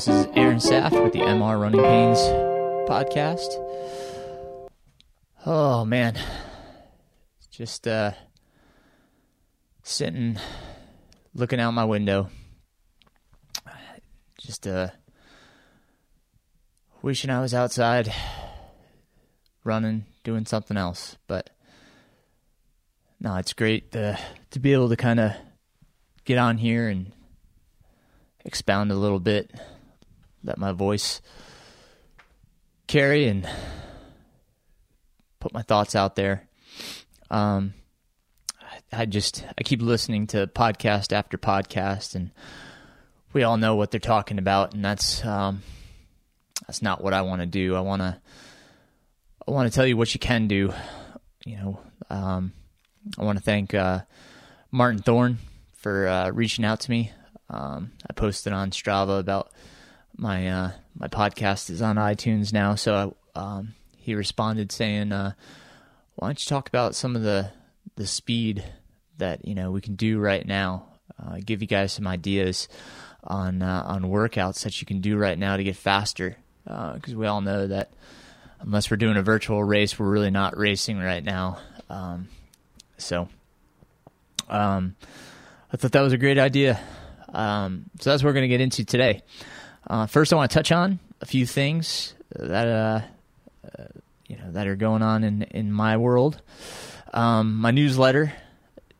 This is Aaron Saft with the MR Running Pains podcast. Oh man, just uh, sitting, looking out my window, just uh, wishing I was outside, running, doing something else. But no, it's great to to be able to kind of get on here and expound a little bit let my voice carry and put my thoughts out there. Um, I just I keep listening to podcast after podcast, and we all know what they're talking about, and that's um, that's not what I want to do. I want to I want to tell you what you can do. You know, um, I want to thank uh, Martin Thorne for uh, reaching out to me. Um, I posted on Strava about my uh, my podcast is on iTunes now, so um, he responded saying, uh, "Why don't you talk about some of the the speed that you know we can do right now? Uh, give you guys some ideas on uh, on workouts that you can do right now to get faster, because uh, we all know that unless we're doing a virtual race, we're really not racing right now. Um, so, um, I thought that was a great idea. Um, so that's what we're going to get into today. Uh, first, I want to touch on a few things that uh, uh, you know that are going on in in my world. Um, my newsletter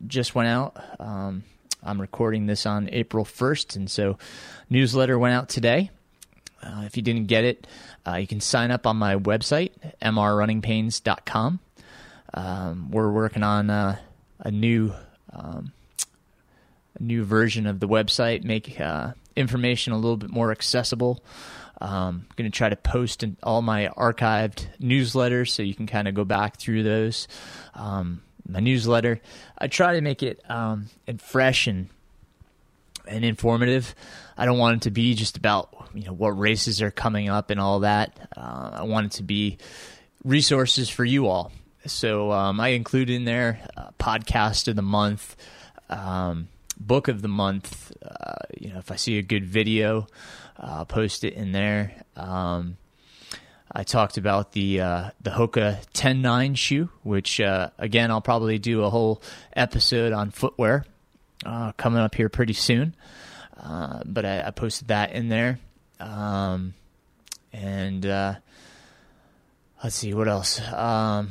just went out. Um, I'm recording this on April 1st, and so newsletter went out today. Uh, if you didn't get it, uh, you can sign up on my website, mrrunningpains.com. Um, we're working on uh, a new um, a new version of the website, make uh, information a little bit more accessible. Um, I'm going to try to post all my archived newsletters so you can kind of go back through those. Um, my newsletter, I try to make it um, and fresh and and informative. I don't want it to be just about you know what races are coming up and all that. Uh, I want it to be resources for you all. So um, I include in there podcast of the month, um, book of the month. Uh, you know, if I see a good video, uh, post it in there. Um, I talked about the uh, the Hoka TenNine shoe, which uh, again I'll probably do a whole episode on footwear uh, coming up here pretty soon. Uh, but I, I, posted that in there, um, and uh, let's see what else. Um,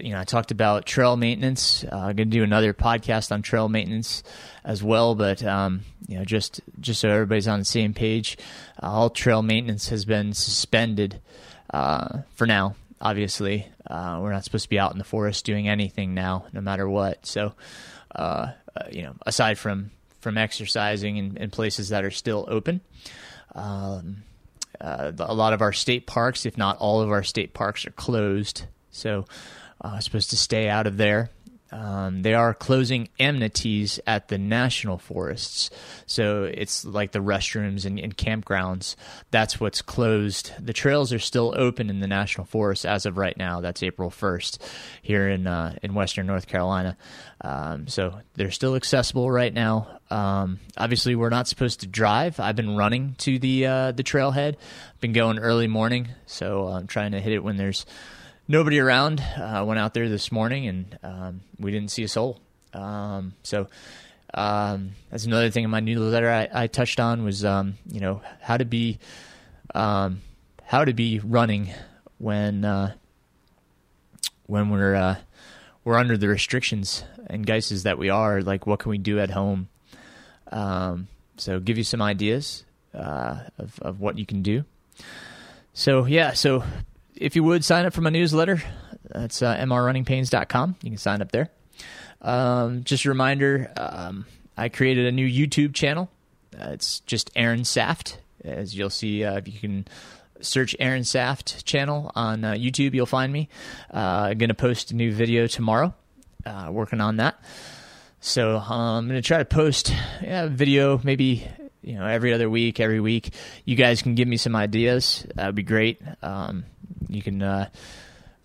you know, I talked about trail maintenance. Uh, I'm going to do another podcast on trail maintenance as well, but um, you know, just just so everybody's on the same page, uh, all trail maintenance has been suspended uh, for now. Obviously, uh, we're not supposed to be out in the forest doing anything now, no matter what. So, uh, uh, you know, aside from from exercising in, in places that are still open. Um, a lot of our state parks, if not all of our state parks, are closed. So uh, supposed to stay out of there. Um, they are closing amenities at the national forests. So it's like the restrooms and, and, campgrounds. That's what's closed. The trails are still open in the national forest as of right now. That's April 1st here in, uh, in Western North Carolina. Um, so they're still accessible right now. Um, obviously, we're not supposed to drive. I've been running to the, uh, the trailhead, been going early morning. So I'm trying to hit it when there's nobody around. I uh, went out there this morning and um, we didn't see a soul. Um, so um, that's another thing in my newsletter I, I touched on was um, you know how to be um, how to be running when uh, when we're uh, we're under the restrictions and guises that we are. Like what can we do at home? Um, so give you some ideas uh, of of what you can do. So yeah, so if you would sign up for my newsletter, that's uh, mrrunningpains.com. You can sign up there. Um, just a reminder, um, I created a new YouTube channel. Uh, it's just Aaron Saft. As you'll see, uh, if you can search Aaron Saft channel on uh, YouTube, you'll find me. Uh, I'm going to post a new video tomorrow. Uh, working on that. So um, I'm going to try to post a video maybe you know every other week, every week. You guys can give me some ideas. That would be great. Um, you can uh,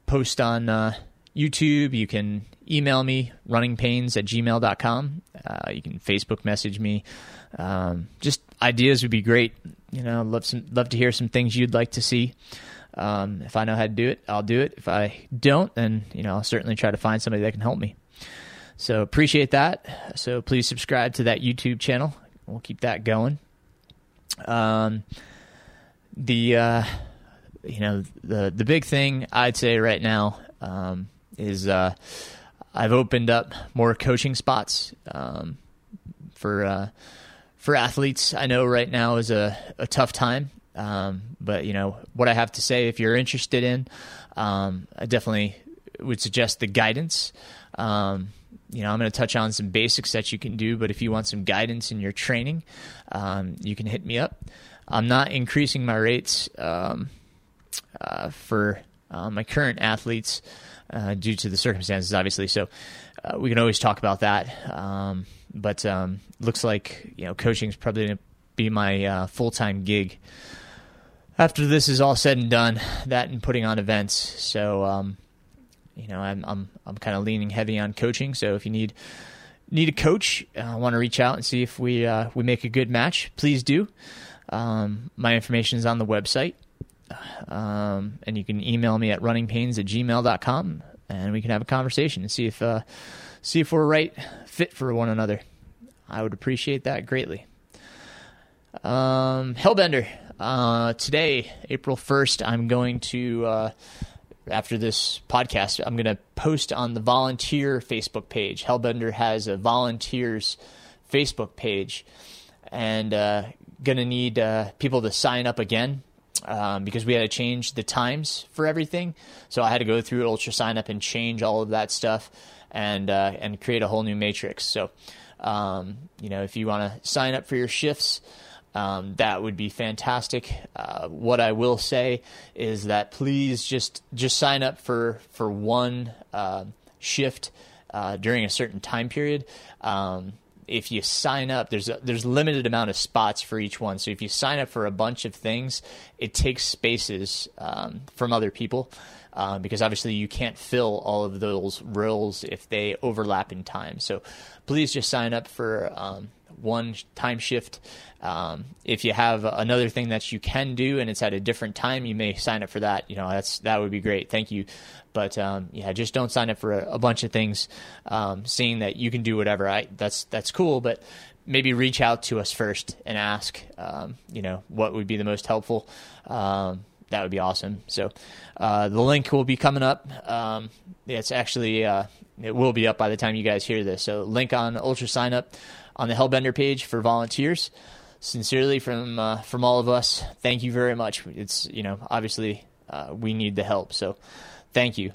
post on uh, YouTube. You can email me, runningpains at gmail.com. Uh, you can Facebook message me. Um, just ideas would be great. You know, love some love to hear some things you'd like to see. Um, if I know how to do it, I'll do it. If I don't, then you know I'll certainly try to find somebody that can help me. So appreciate that. So please subscribe to that YouTube channel. We'll keep that going. Um, the uh, you know the the big thing I'd say right now um, is uh, I've opened up more coaching spots um, for uh, for athletes. I know right now is a, a tough time, um, but you know what I have to say. If you're interested in, um, I definitely would suggest the guidance. Um, you know, I'm going to touch on some basics that you can do, but if you want some guidance in your training, um, you can hit me up. I'm not increasing my rates um, uh, for uh, my current athletes uh, due to the circumstances, obviously. So uh, we can always talk about that. Um, but um, looks like you know coaching is probably going to be my uh, full time gig after this is all said and done. That and putting on events. So um, you know, I'm I'm I'm kind of leaning heavy on coaching. So if you need need a coach, I uh, want to reach out and see if we uh, we make a good match. Please do. Um, my information is on the website. Um, and you can email me at runningpains at gmail.com and we can have a conversation and see if uh, see if we're right fit for one another. I would appreciate that greatly. Um, Hellbender. Uh, today, April 1st, I'm going to uh, after this podcast, I'm going to post on the volunteer Facebook page. Hellbender has a volunteers Facebook page, and uh, going to need uh, people to sign up again um, because we had to change the times for everything. So I had to go through Ultra Sign Up and change all of that stuff and uh, and create a whole new matrix. So um, you know, if you want to sign up for your shifts. Um, that would be fantastic. Uh, what I will say is that please just just sign up for for one uh, shift uh, during a certain time period. Um, if you sign up, there's a, there's limited amount of spots for each one. So if you sign up for a bunch of things, it takes spaces um, from other people. Uh, because obviously you can't fill all of those roles if they overlap in time. So please just sign up for um, one time shift. Um, if you have another thing that you can do and it's at a different time, you may sign up for that. You know, that's that would be great. Thank you. But um, yeah, just don't sign up for a, a bunch of things, um, seeing that you can do whatever. I that's that's cool, but maybe reach out to us first and ask. Um, you know, what would be the most helpful. Um, that would be awesome. So uh, the link will be coming up. Um, it's actually uh, it will be up by the time you guys hear this. So link on Ultra Sign Up on the Hellbender page for volunteers. Sincerely from uh, from all of us, thank you very much. It's you know obviously uh, we need the help. So Thank you.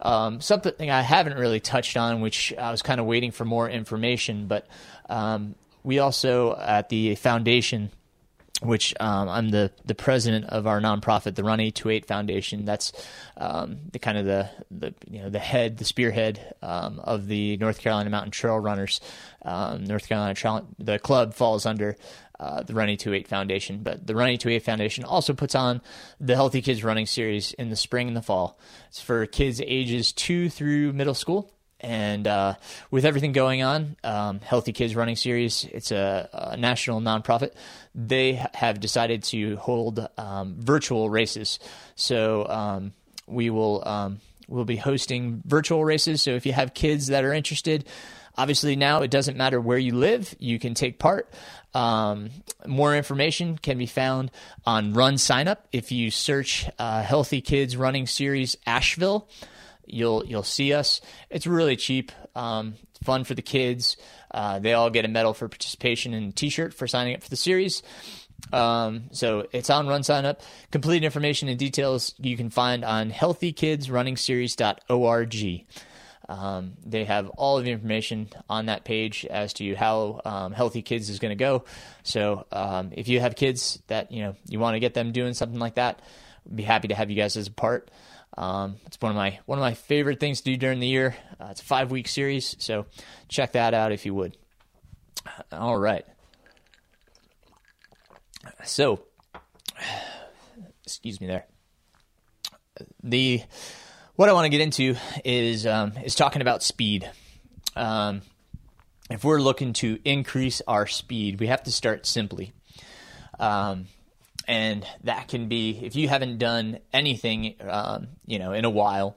Um, something I haven't really touched on, which I was kind of waiting for more information, but um, we also at the foundation, which um, I'm the, the president of our nonprofit, the Run 828 Foundation. That's um, the kind of the, the you know the head, the spearhead um, of the North Carolina Mountain Trail Runners. Um, North Carolina Trail, the club falls under uh, the Run 828 Foundation. But the Run 828 Foundation also puts on the Healthy Kids Running Series in the spring and the fall. It's for kids ages two through middle school. And uh, with everything going on, um, Healthy Kids Running Series, it's a, a, national nonprofit. They have decided to hold um, virtual races. So um, we will um, we'll be hosting virtual races. So if you have kids that are interested, Obviously, now it doesn't matter where you live, you can take part. Um, more information can be found on Run Sign Up. If you search uh, Healthy Kids Running Series Asheville, you'll you'll see us. It's really cheap, um, fun for the kids. Uh, they all get a medal for participation and a T-shirt for signing up for the series. Um, so it's on Run Sign Up. Complete information and details you can find on healthykidsrunningseries.org. Um, they have all of the information on that page as to how um, Healthy Kids is going to go. So um, if you have kids that you know you want to get them doing something like that, I'd be happy to have you guys as a part. Um, it's one of my one of my favorite things to do during the year. Uh, it's a five week series, so check that out if you would. All right. So, excuse me there. The what I want to get into is um, is talking about speed. Um, if we're looking to increase our speed, we have to start simply. Um, and that can be if you haven't done anything, um, you know, in a while.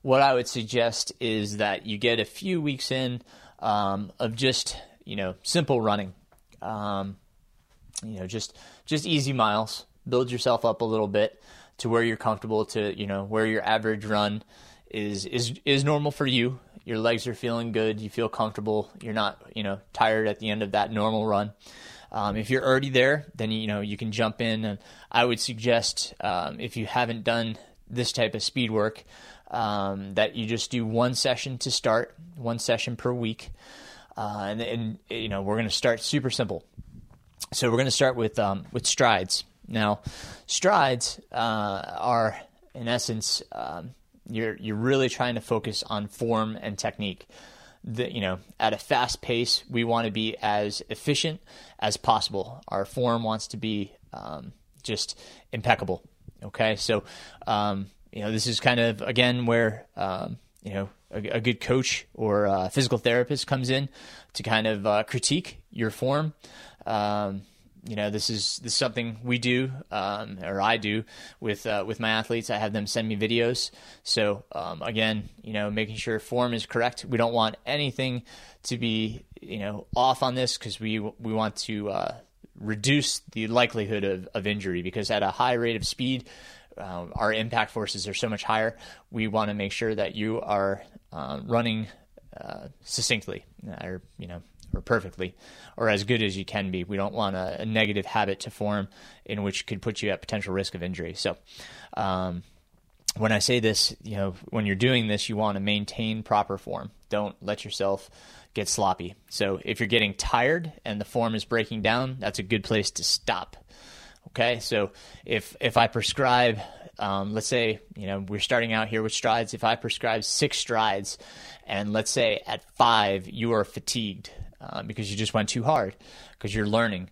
What I would suggest is that you get a few weeks in um, of just you know simple running, um, you know, just just easy miles. Build yourself up a little bit to where you're comfortable to you know where your average run is is is normal for you. Your legs are feeling good. You feel comfortable. You're not you know tired at the end of that normal run. Um, if you're already there, then you know you can jump in. And I would suggest um, if you haven't done this type of speed work, um, that you just do one session to start, one session per week, uh, and, and, you know we're going to start super simple. So we're going to start with um, with strides. Now, strides uh, are in essence um, you're you're really trying to focus on form and technique the, you know, at a fast pace, we want to be as efficient as possible. Our form wants to be um, just impeccable. Okay, so um, you know this is kind of again where um, you know a, a, good coach or a physical therapist comes in to kind of uh, critique your form. Um, you know this is this is something we do um, or I do with uh, with my athletes. I have them send me videos. So um, again, you know, making sure form is correct. We don't want anything to be you know off on this because we we want to uh, reduce the likelihood of, of injury because at a high rate of speed. Uh, our impact forces are so much higher. We want to make sure that you are uh, running uh, succinctly, or you know, or perfectly, or as good as you can be. We don't want a, a negative habit to form in which could put you at potential risk of injury. So, um, when I say this, you know, when you're doing this, you want to maintain proper form. Don't let yourself get sloppy. So if you're getting tired and the form is breaking down, that's a good place to stop. Okay, so if if I prescribe, um, let's say you know we're starting out here with strides. If I prescribe six strides, and let's say at five you are fatigued, uh, because you just went too hard because you're learning,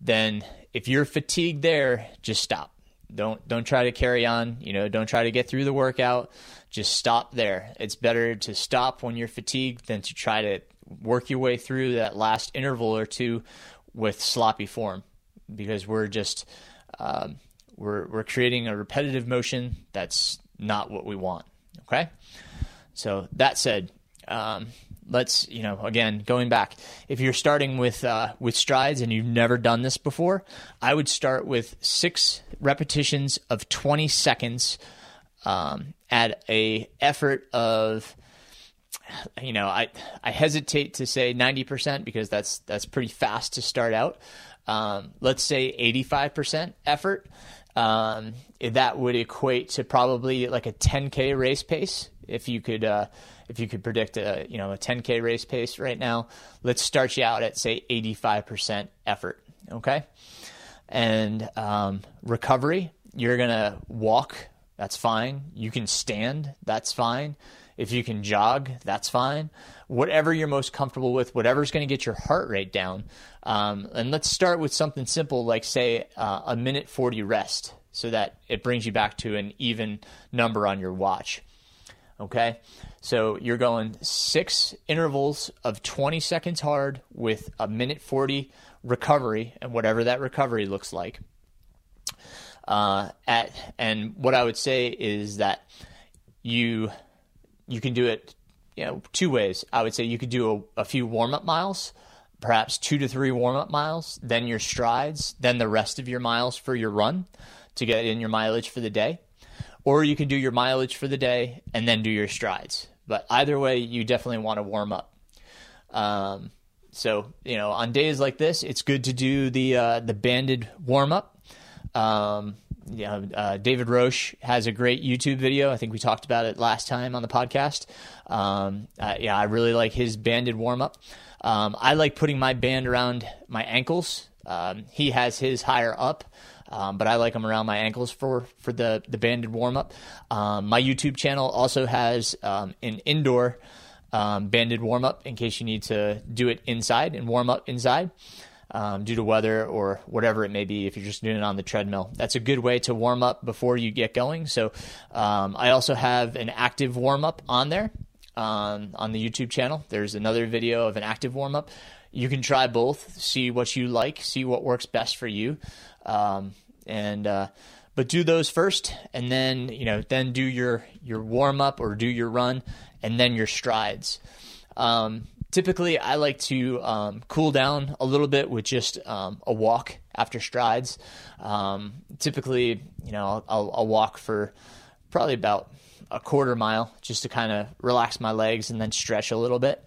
then if you're fatigued there, just stop. Don't don't try to carry on. You know, don't try to get through the workout. Just stop there. It's better to stop when you're fatigued than to try to work your way through that last interval or two with sloppy form, because we're just um, we're we're creating a repetitive motion that's not what we want. Okay, so that said, um, let's you know again going back if you're starting with uh, with strides and you've never done this before i would start with six repetitions of 20 seconds um, at a effort of you know i i hesitate to say 90% because that's that's pretty fast to start out. Um, let's say 85% effort um, that would equate to probably like a 10k race pace if you could uh, if you could predict a you know a 10k race pace right now, let's start you out at say 85% effort. Okay, and um, recovery, you're gonna walk. That's fine. You can stand. That's fine. If you can jog, that's fine. Whatever you're most comfortable with, whatever's going to get your heart rate down. Um, and let's start with something simple like, say, uh, a minute 40 rest so that it brings you back to an even number on your watch. Okay. So you're going six intervals of 20 seconds hard with a minute 40 recovery and whatever that recovery looks like. Uh, at and what I would say is that you you can do it you know two ways. I would say you could do a, a few warm up miles, perhaps two to three warm up miles, then your strides, then the rest of your miles for your run to get in your mileage for the day or you can do your mileage for the day and then do your strides. But either way, you definitely want to warm up. Um, so you know, on days like this, it's good to do the uh, the banded warm up. Um, know, uh, David Roche has a great YouTube video. I think we talked about it last time on the podcast. Um, uh, yeah, I really like his banded warm up. Um, I like putting my band around my ankles. Um, he has his higher up. Um, but I like them around my ankles for for the the banded warm up. Um, my YouTube channel also has um, an indoor banded warm up in case you need to do it inside and warm up inside. Um, due to weather or whatever it may be, if you're just doing it on the treadmill, that's a good way to warm up before you get going. So, um, I also have an active warm up on there. um, on the YouTube channel. There's another video of an active warm up. You can try both, see what you like, see what works best for you, um, and uh, but do those first, and then you know then do your your warm up or do your run, and then your strides. Um, typically, I like to um, cool down a little bit with just um, a walk after strides. Um, typically, you know, I'll, I'll, walk for probably about a quarter mile just to kind of relax my legs and then stretch a little bit.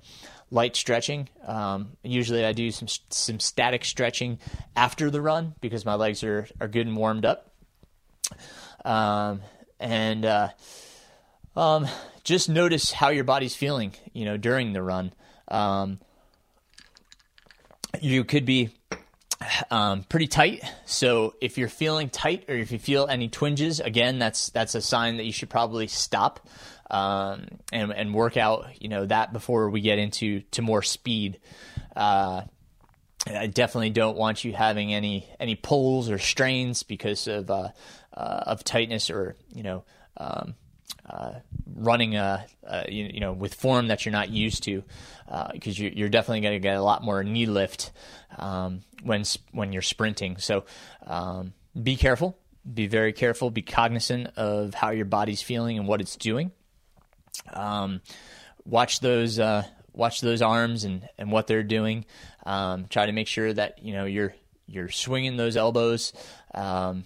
Light stretching. Um, usually, I do some some static stretching after the run because my legs are are good and warmed up. Um, and uh, um, just notice how your body's feeling, you know, during the run. Um, you could be um, pretty tight. So if you're feeling tight or if you feel any twinges, again, that's that's a sign that you should probably stop um, and and work out, you know, that before we get into to more speed. Uh, I definitely don't want you having any any pulls or strains because of uh, uh, of tightness or you know um, uh, running a, a, you, know with form that you're not used to because uh, you're, you're, definitely going to get a lot more knee lift um, when when you're sprinting. So um, be careful, be very careful, be cognizant of how your body's feeling and what it's doing. Um, watch those uh, watch those arms and, and what they're doing. Um, try to make sure that you know you're you're swinging those elbows um,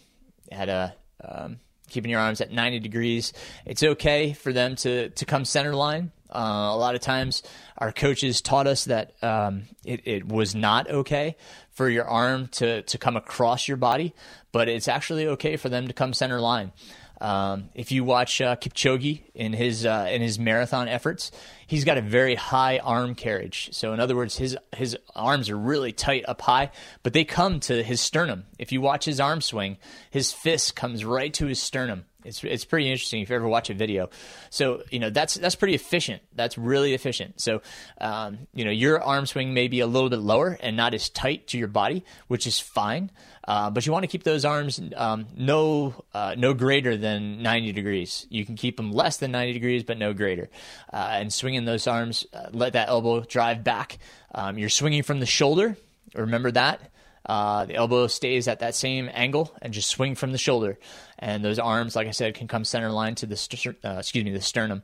at a um, keeping your arms at 90 degrees. It's okay for them to, to come center line. Uh, a lot of times, our coaches taught us that um, it, it, was not okay for your arm to, to come across your body, but it's actually okay for them to come center line. Um, if you watch uh, Kipchoge in his uh, in his marathon efforts, he's got a very high arm carriage. So in other words, his his arms are really tight up high, but they come to his sternum. If you watch his arm swing, his fist comes right to his sternum. It's it's pretty interesting if you ever watch a video. So you know that's that's pretty efficient. That's really efficient. So um, you know your arm swing may be a little bit lower and not as tight to your body, which is fine. Uh, but you want to keep those arms um, no uh, no greater than 90 degrees. You can keep them less than 90 degrees, but no greater. Uh, and swinging those arms, uh, let that elbow drive back. Um, you're swinging from the shoulder. Remember that. Uh, the elbow stays at that same angle and just swing from the shoulder. And those arms, like I said, can come center line to the st- uh, excuse me the sternum.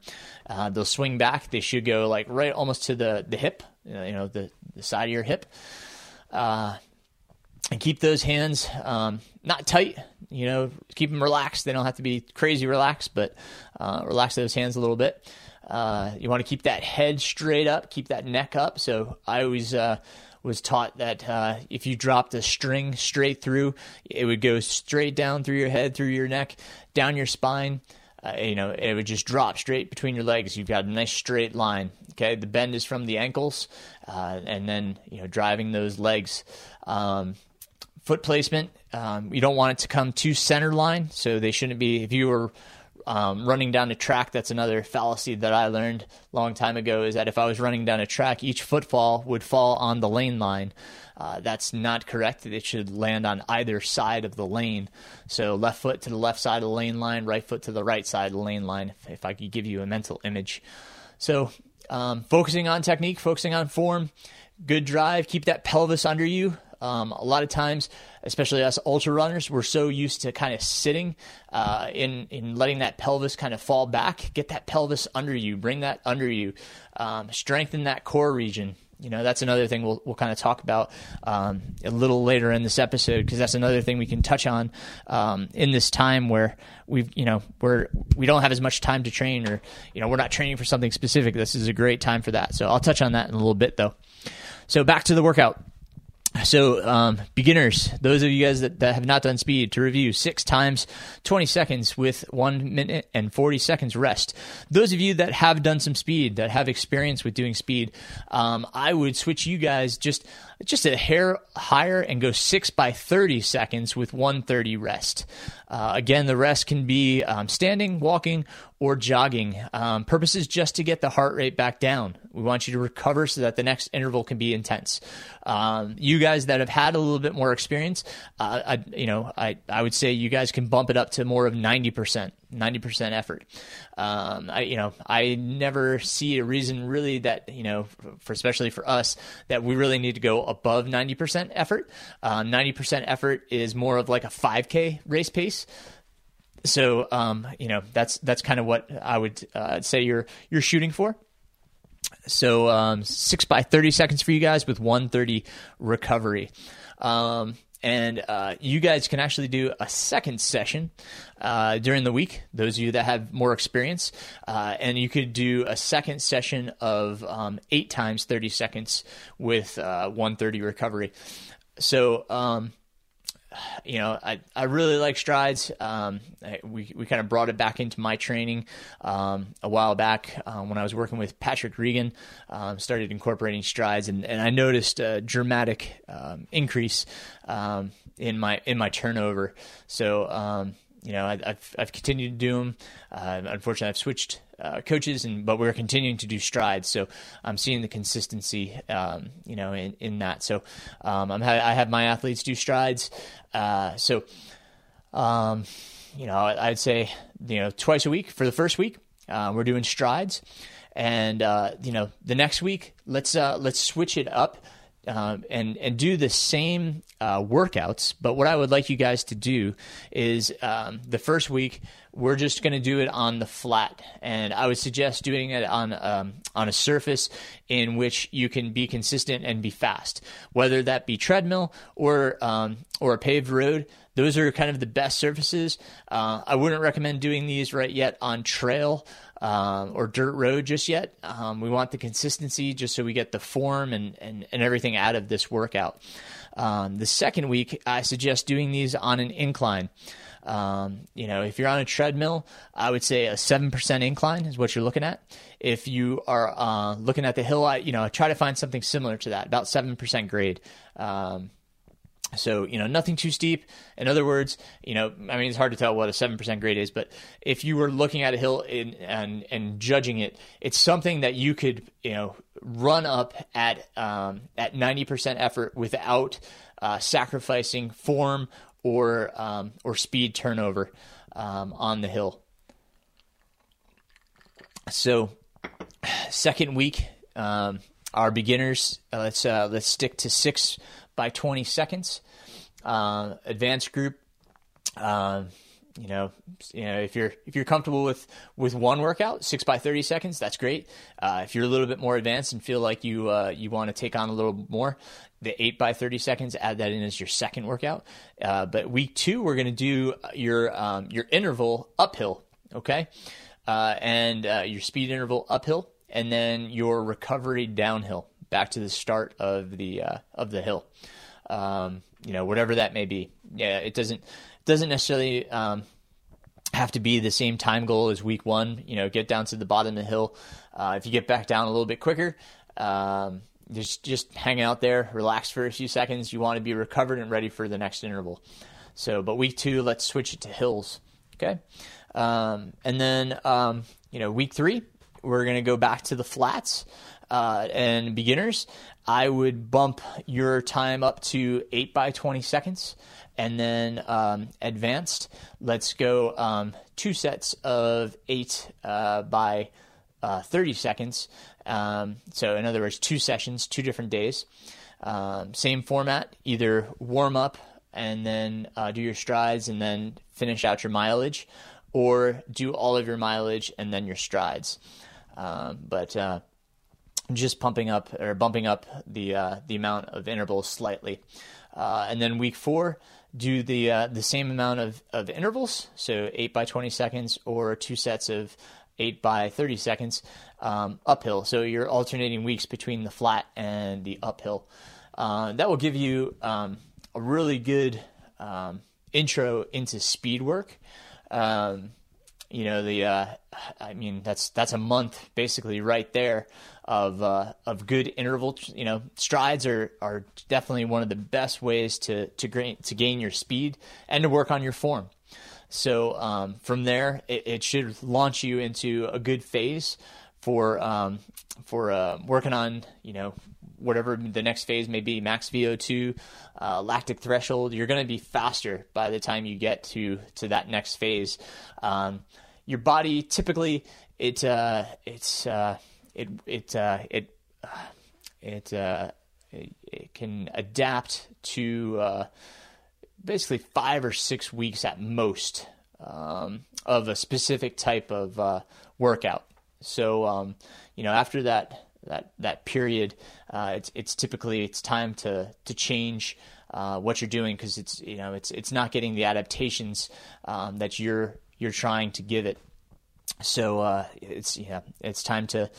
Uh, they'll swing back. They should go like right almost to the the hip, you know, the the side of your hip. Uh, and keep those hands um, not tight. You know, keep them relaxed. They don't have to be crazy relaxed, but uh, relax those hands a little bit. You want to keep that head straight up, keep that neck up. So I always was taught that uh, if you dropped a string straight through, it would go straight down through your head, through your neck, down your spine. Uh, you know, it would just drop straight between your legs. You've got a nice straight line. Okay, the bend is from the ankles, uh, and then you know driving those legs. Um, foot placement, um, you don't want it to come too center line, so they shouldn't be. If you were um, running down a track, that's another fallacy that I learned long time ago is that if I was running down a track, each footfall would fall on the lane line. Uh, that's not correct. It should land on either side of the lane. So left foot to the left side of the lane line, right foot to the right side of the lane line, if, if I could give you a mental image. So um, focusing on technique, focusing on form, good drive, keep that pelvis under you. Um, a lot of times, especially us ultra runners, we're so used to kind of sitting uh, in in letting that pelvis kind of fall back. Get that pelvis under you, bring that under you, um, strengthen that core region. You know, that's another thing we'll we'll kind of talk about um, a little later in this episode because that's another thing we can touch on um, in this time where we've you know we're we don't have as much time to train or you know we're not training for something specific. This is a great time for that. So I'll touch on that in a little bit though. So back to the workout. So, um, beginners, those of you guys that, that have not done speed, to review six times 20 seconds with one minute and 40 seconds rest. Those of you that have done some speed, that have experience with doing speed, um, I would switch you guys just just a hair higher and go six by 30 seconds with 130 rest. Uh, again, the rest can be um, standing, walking, or jogging. Um, purpose is just to get the heart rate back down. We want you to recover so that the next interval can be intense. Um, you guys that have had a little bit more experience, uh, I, you know, I, I would say you guys can bump it up to more of 90%, 90% effort. Um, I, you know, I never see a reason really that, you know, for especially for us, that we really need to go above 90% effort. Um, 90% effort is more of like a 5K race pace so um, you know that's that's kind of what I would uh, say you're you're shooting for. So um, six by thirty seconds for you guys with one thirty recovery. Um, and uh, you guys can actually do a second session uh, during the week. Those of you that have more experience, uh, and you could do a second session of um, eight times thirty seconds with uh, one thirty recovery. So um, you know, I, I really like strides. Um, I, we we kind of brought it back into my training um, a while back um, when I was working with Patrick Regan. Um, started incorporating strides, and, and I noticed a dramatic um, increase um, in my in my turnover. So you know, I, have I've continued to do them. Uh, unfortunately, I've switched uh, coaches, and but we're continuing to do strides. So I'm seeing the consistency, um, you know, in, in that. So um, I'm ha- I have my athletes do strides. Uh, so, um, you know, I'd say you know twice a week for the first week. Uh, we're doing strides, and uh, you know the next week let's uh, let's switch it up um, and and do the same uh, workouts. But what I would like you guys to do is um, the first week we're just going to do it on the flat, and I would suggest doing it on um, on a surface in which you can be consistent and be fast, whether that be treadmill or um, or a paved road. Those are kind of the best surfaces. Uh, I wouldn't recommend doing these right yet on trail um, or dirt road just yet. Um, we want the consistency just so we get the form and, and, and everything out of this workout. Um, the second week, I suggest doing these on an incline. Um, you know, if you're on a treadmill, I would say a 7% incline is what you're looking at. If you are uh, looking at the hill, I, you know, try to find something similar to that, about 7% grade. Um, so, you know, nothing too steep. In other words, you know, I mean, it's hard to tell what a 7% grade is, but if you were looking at a hill in, and, and judging it, it's something that you could, you know, run up at, um, at 90% effort without uh, sacrificing form or, um, or speed turnover um, on the hill. So, second week, um, our beginners, uh, let's, uh, let's stick to six by 20 seconds. Uh, advanced group, uh, you know, you know, if you're if you're comfortable with with one workout, six by 30 seconds, that's great. Uh, if you're a little bit more advanced and feel like you uh, you want to take on a little more, the eight by 30 seconds, add that in as your second workout. Uh, but week two, we're going to do your um, your interval uphill, okay, uh, and your speed interval uphill, and then your recovery downhill back to the start of the uh, of the hill. Um, you know, whatever that may be. Yeah, it doesn't doesn't necessarily um, have to be the same time goal as week one. You know, get down to the bottom of the hill. Uh, if you get back down a little bit quicker, um, just just hang out there, relax for a few seconds. You want to be recovered and ready for the next interval. So, but week two, let's switch it to hills. Okay, um, and then um, you know, week three, we're going to go back to the flats uh, and beginners, I would bump your time up to 8 by 20 seconds. And then um, advanced, let's go um, two sets of 8 uh, by uh, 30 seconds. Um, so, in other words, two sessions, two different days. Um, same format, either warm up and then uh, do your strides and then finish out your mileage, or do all of your mileage and then your strides. Um, but uh, just pumping up or bumping up the uh, the amount of intervals slightly. Uh, and then week four, do the uh, the same amount of, of intervals, so eight by twenty seconds or two sets of eight by thirty seconds um, uphill. So you're alternating weeks between the flat and the uphill. Uh, that will give you um, a really good um, intro into speed work. Um, you know the uh, I mean that's that's a month basically right there of uh, of good interval. You know, strides are are definitely one of the best ways to to gain to gain your speed and to work on your form. So um, from there, it, it, should launch you into a good phase for um, for uh, working on you know whatever the next phase may be, max VO2, uh, lactic threshold. You're going to be faster by the time you get to to that next phase. Um, your body typically it uh, it's uh, it it uh, it it, uh, it, it can adapt to uh, basically five or six weeks at most um, of a specific type of uh, workout. So um, you know after that that that period, uh, it's it's typically it's time to to change uh, what you're doing because it's you know it's it's not getting the adaptations um, that you're you're trying to give it. So uh, it's yeah it's time to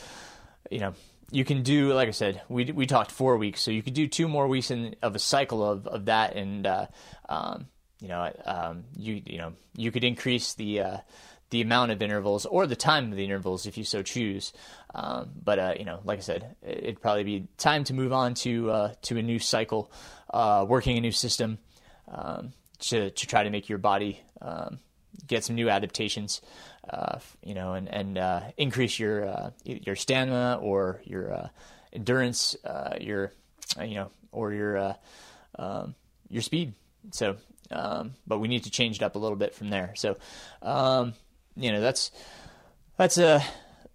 you know you can do like I said we we talked four weeks so you could do two more weeks in, of a cycle of of that and uh, um, you know um, you you know you could increase the uh, the amount of intervals or the time of the intervals if you so choose. Um, but uh, you know, like I said, it'd probably be time to move on to uh, to a new cycle, uh, working a new system um, to to try to make your body um, get some new adaptations. Uh, you know, and and uh, increase your uh, your stamina or your endurance, your you know, or your um, your speed. So, um, but we need to change it up a little bit from there. So, um, you know that's that's a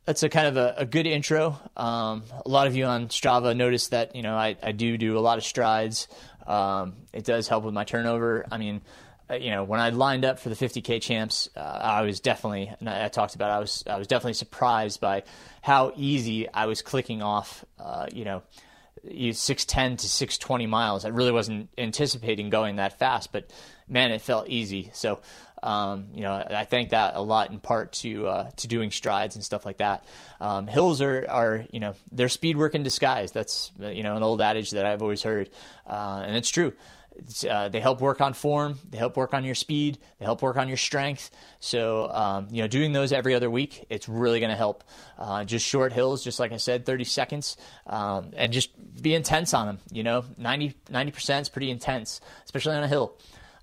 that's a kind of a, a good intro. Um, a lot of you on Strava notice that you know I, I do do a lot of strides. Um, it does help with my turnover. I mean, uh, you know, when I lined up for the 50k champs, uh, I was definitely, and I, I, talked about, I was I was definitely surprised by how easy I was clicking off. Uh, you know, 610 to 620 miles. I really wasn't anticipating going that fast, but man, it felt easy. So um, you know, I thank that a lot in part to uh, to doing strides and stuff like that. Um, hills are, are you know they're speed work in disguise. That's you know an old adage that I've always heard, uh, and it's true. Uh, they help work on form. They help work on your speed. They help work on your strength. So um, you know, doing those every other week, it's really going to help. Uh, just short hills, just like I said, 30 seconds, um, and just be intense on them. You know, 90 percent is pretty intense, especially on a hill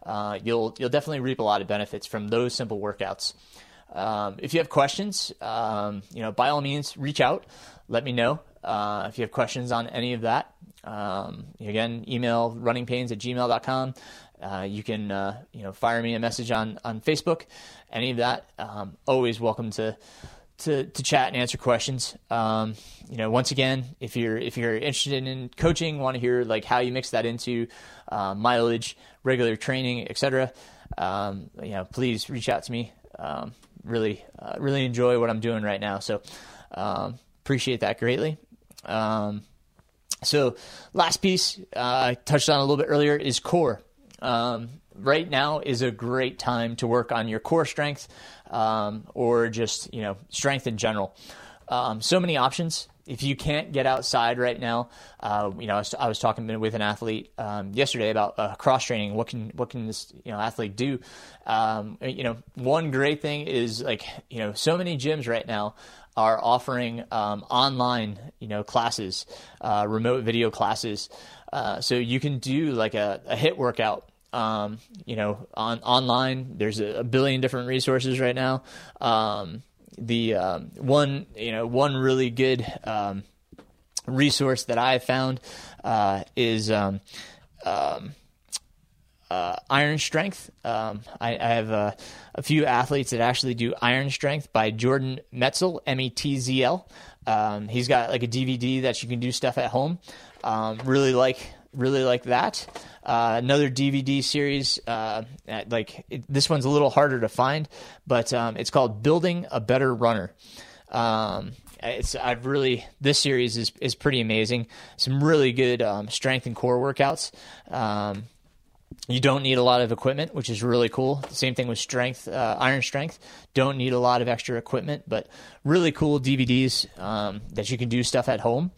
uh, you'll you'll definitely reap a lot of benefits from those simple workouts. Um, if you have questions, um, you know, by all means, reach out. Let me know uh, if you have questions on any of that. Um, again, email runningpains at gmail.com. Uh, you can, uh, you know, fire me a message on, on Facebook. Any of that, um, always welcome to, to, to chat and answer questions. Um, you know, once again, if you're if you're interested in coaching, want to hear like how you mix that into uh, mileage, regular training, etc. Um, you know, please reach out to me. Um, really, uh, really enjoy what I'm doing right now. So um, appreciate that greatly. Um, so last piece uh, I touched on a little bit earlier is core. Um, right now is a great time to work on your core strength um, or just you know strength in general. so many options if you can't get outside right now, uh, you know, I was, I was, talking with an athlete um, yesterday about uh, cross training. What can what can this you know athlete do? Um, you know, one great thing is like you know, so many gyms right now are offering um, online you know classes, uh, remote video classes, uh, so you can do like a, a HIIT workout. Um, you know, on online, there's a, a, billion different resources right now. Um, the um, one you know one really good um, resource that I found uh, is um, uh, iron strength. Um, I, I, have uh, a few athletes that actually do iron strength by Jordan Metzl, M E T Z L. Um, he's got like a DVD that you can do stuff at home. really like really like that. Uh, another DVD series, uh, like it, this one's a little harder to find, but um, it's called "Building a Better Runner." Um, it's I've really this series is is pretty amazing. Some really good um, strength and core workouts. You don't need a lot of equipment, which is really cool. Same thing with strength, uh, iron strength. Don't need a lot of extra equipment, but really cool DVDs um, that you can do stuff at home.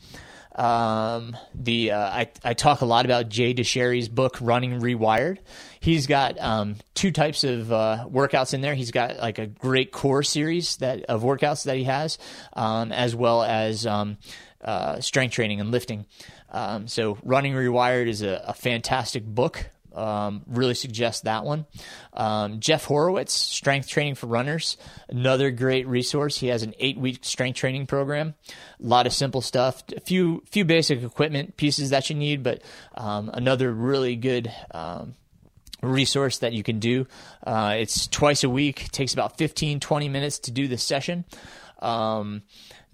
Um, the uh, I, I talk a lot about Jay Dicharry's book Running Rewired. He's got um, two types of uh, workouts in there. He's got like a great core series that of workouts that he has, um, as well as um, uh, strength training and lifting. Um, so Running Rewired is a, a fantastic book. Um, really suggest that one. Um, Jeff Horowitz, Strength Training for Runners, another great resource. He has an eight week strength training program. A lot of simple stuff, a few few basic equipment pieces that you need, but um, another really good um, resource that you can do. Uh, it's twice a week. Takes about 15, 20 minutes to do this session. Um,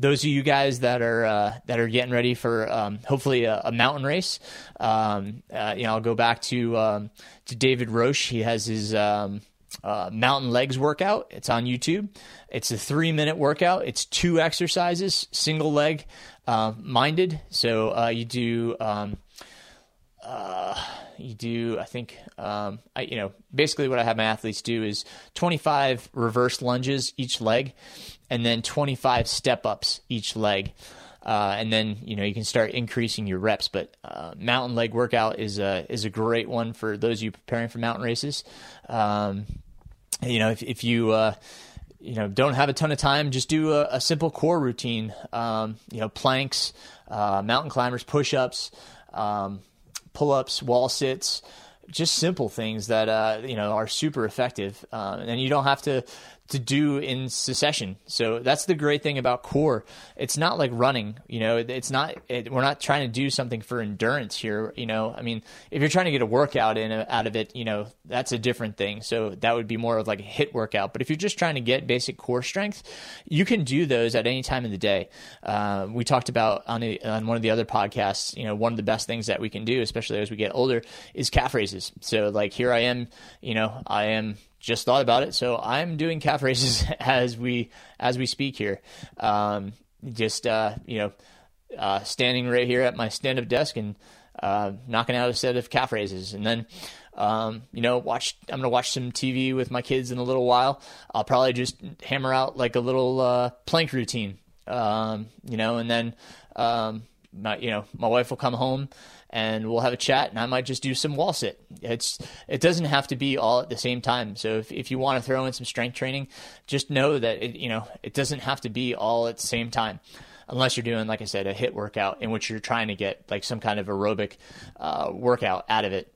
those of you guys that are uh, that are getting ready for um, hopefully a, a, mountain race, um, uh, you know, I'll go back to um, to David Roche. He has his um, uh, mountain legs workout. It's on YouTube. It's a three minute workout. It's two exercises, single leg uh, minded. So uh, you do. Um, uh, you do, I think, um, I, you know, basically what I have my athletes do is 25 reverse lunges each leg, and then 25 step ups each leg. Uh, and then you know you can start increasing your reps. But uh, mountain leg workout is a is a great one for those of you preparing for mountain races. Um, you know, if if you uh, you know don't have a ton of time, just do a, a simple core routine. Um, you know, planks, uh, mountain climbers, push ups. Um, pull ups, wall sits, just simple things that uh, you know are super effective, uh, and you don't have to to do in succession. So that's the great thing about core. It's not like running, you know, it's not, it, we're not trying to do something for endurance here. You know, I mean, if you're trying to get a workout in out of it, you know, that's a different thing. So that would be more of like a HIIT workout. But if you're just trying to get basic core strength, you can do those at any time of the day. Uh, we talked about on, a, on one of the other podcasts, you know, one of the best things that we can do, especially as we get older, is calf raises. So like here I am, you know, I am just thought about it. So I'm doing calf raises as we as we speak here. Um, just uh, you know, uh, standing right here at my stand up desk and uh, knocking out a set of calf raises, and then. Um, you know, watch. I'm gonna watch some TV with my kids in a little while. I'll probably just hammer out like a little uh, plank routine. Um, you know, and then um, my, you know, my wife will come home and we'll have a chat and I might just do some wall sit. It's it doesn't have to be all at the same time. So if, if you want to throw in some strength training, just know that it you know it doesn't have to be all at the same time. Unless you're doing, like I said, a HIIT workout in which you're trying to get like some kind of aerobic uh, workout out of it.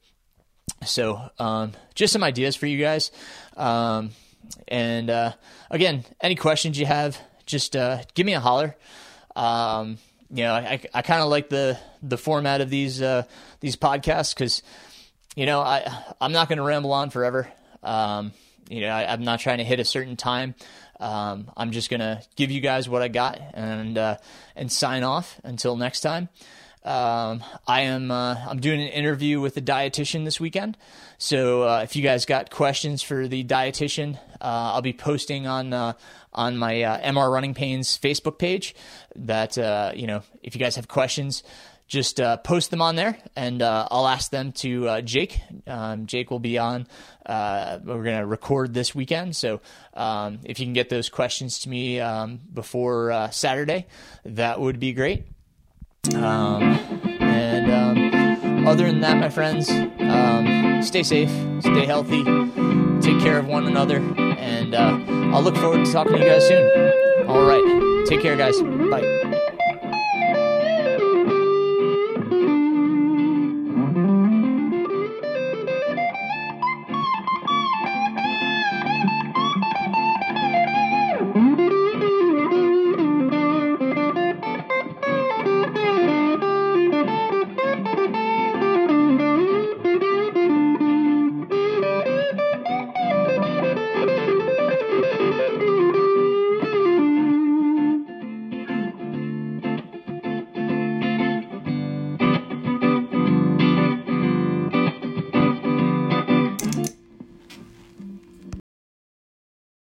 So, um, just some ideas for you guys. Um, and uh, again, any questions you have, just uh, give me a holler. Um, you know, I, I kind of like the the format of these uh, these podcasts because you know I I'm not going to ramble on forever. Um, you know, I, am not trying to hit a certain time. Um, I'm just going to give you guys what I got and uh, and sign off until next time. Um, I am uh, I'm doing an interview with a dietitian this weekend. So uh, if you guys got questions for the dietitian, uh, I'll be posting on uh, on my uh, MR Running Pains Facebook page. That uh, you know, if you guys have questions, just post them on there, and I'll ask them to Jake. Um, Jake will be on. we're going to record this weekend, so um, if you can get those questions to me um, before Saturday, that would be great. Um, and um, other than that, my friends, um, stay safe, stay healthy, take care of one another, and uh, I'll look forward to talking to you guys soon. All right. Take care, guys. Bye.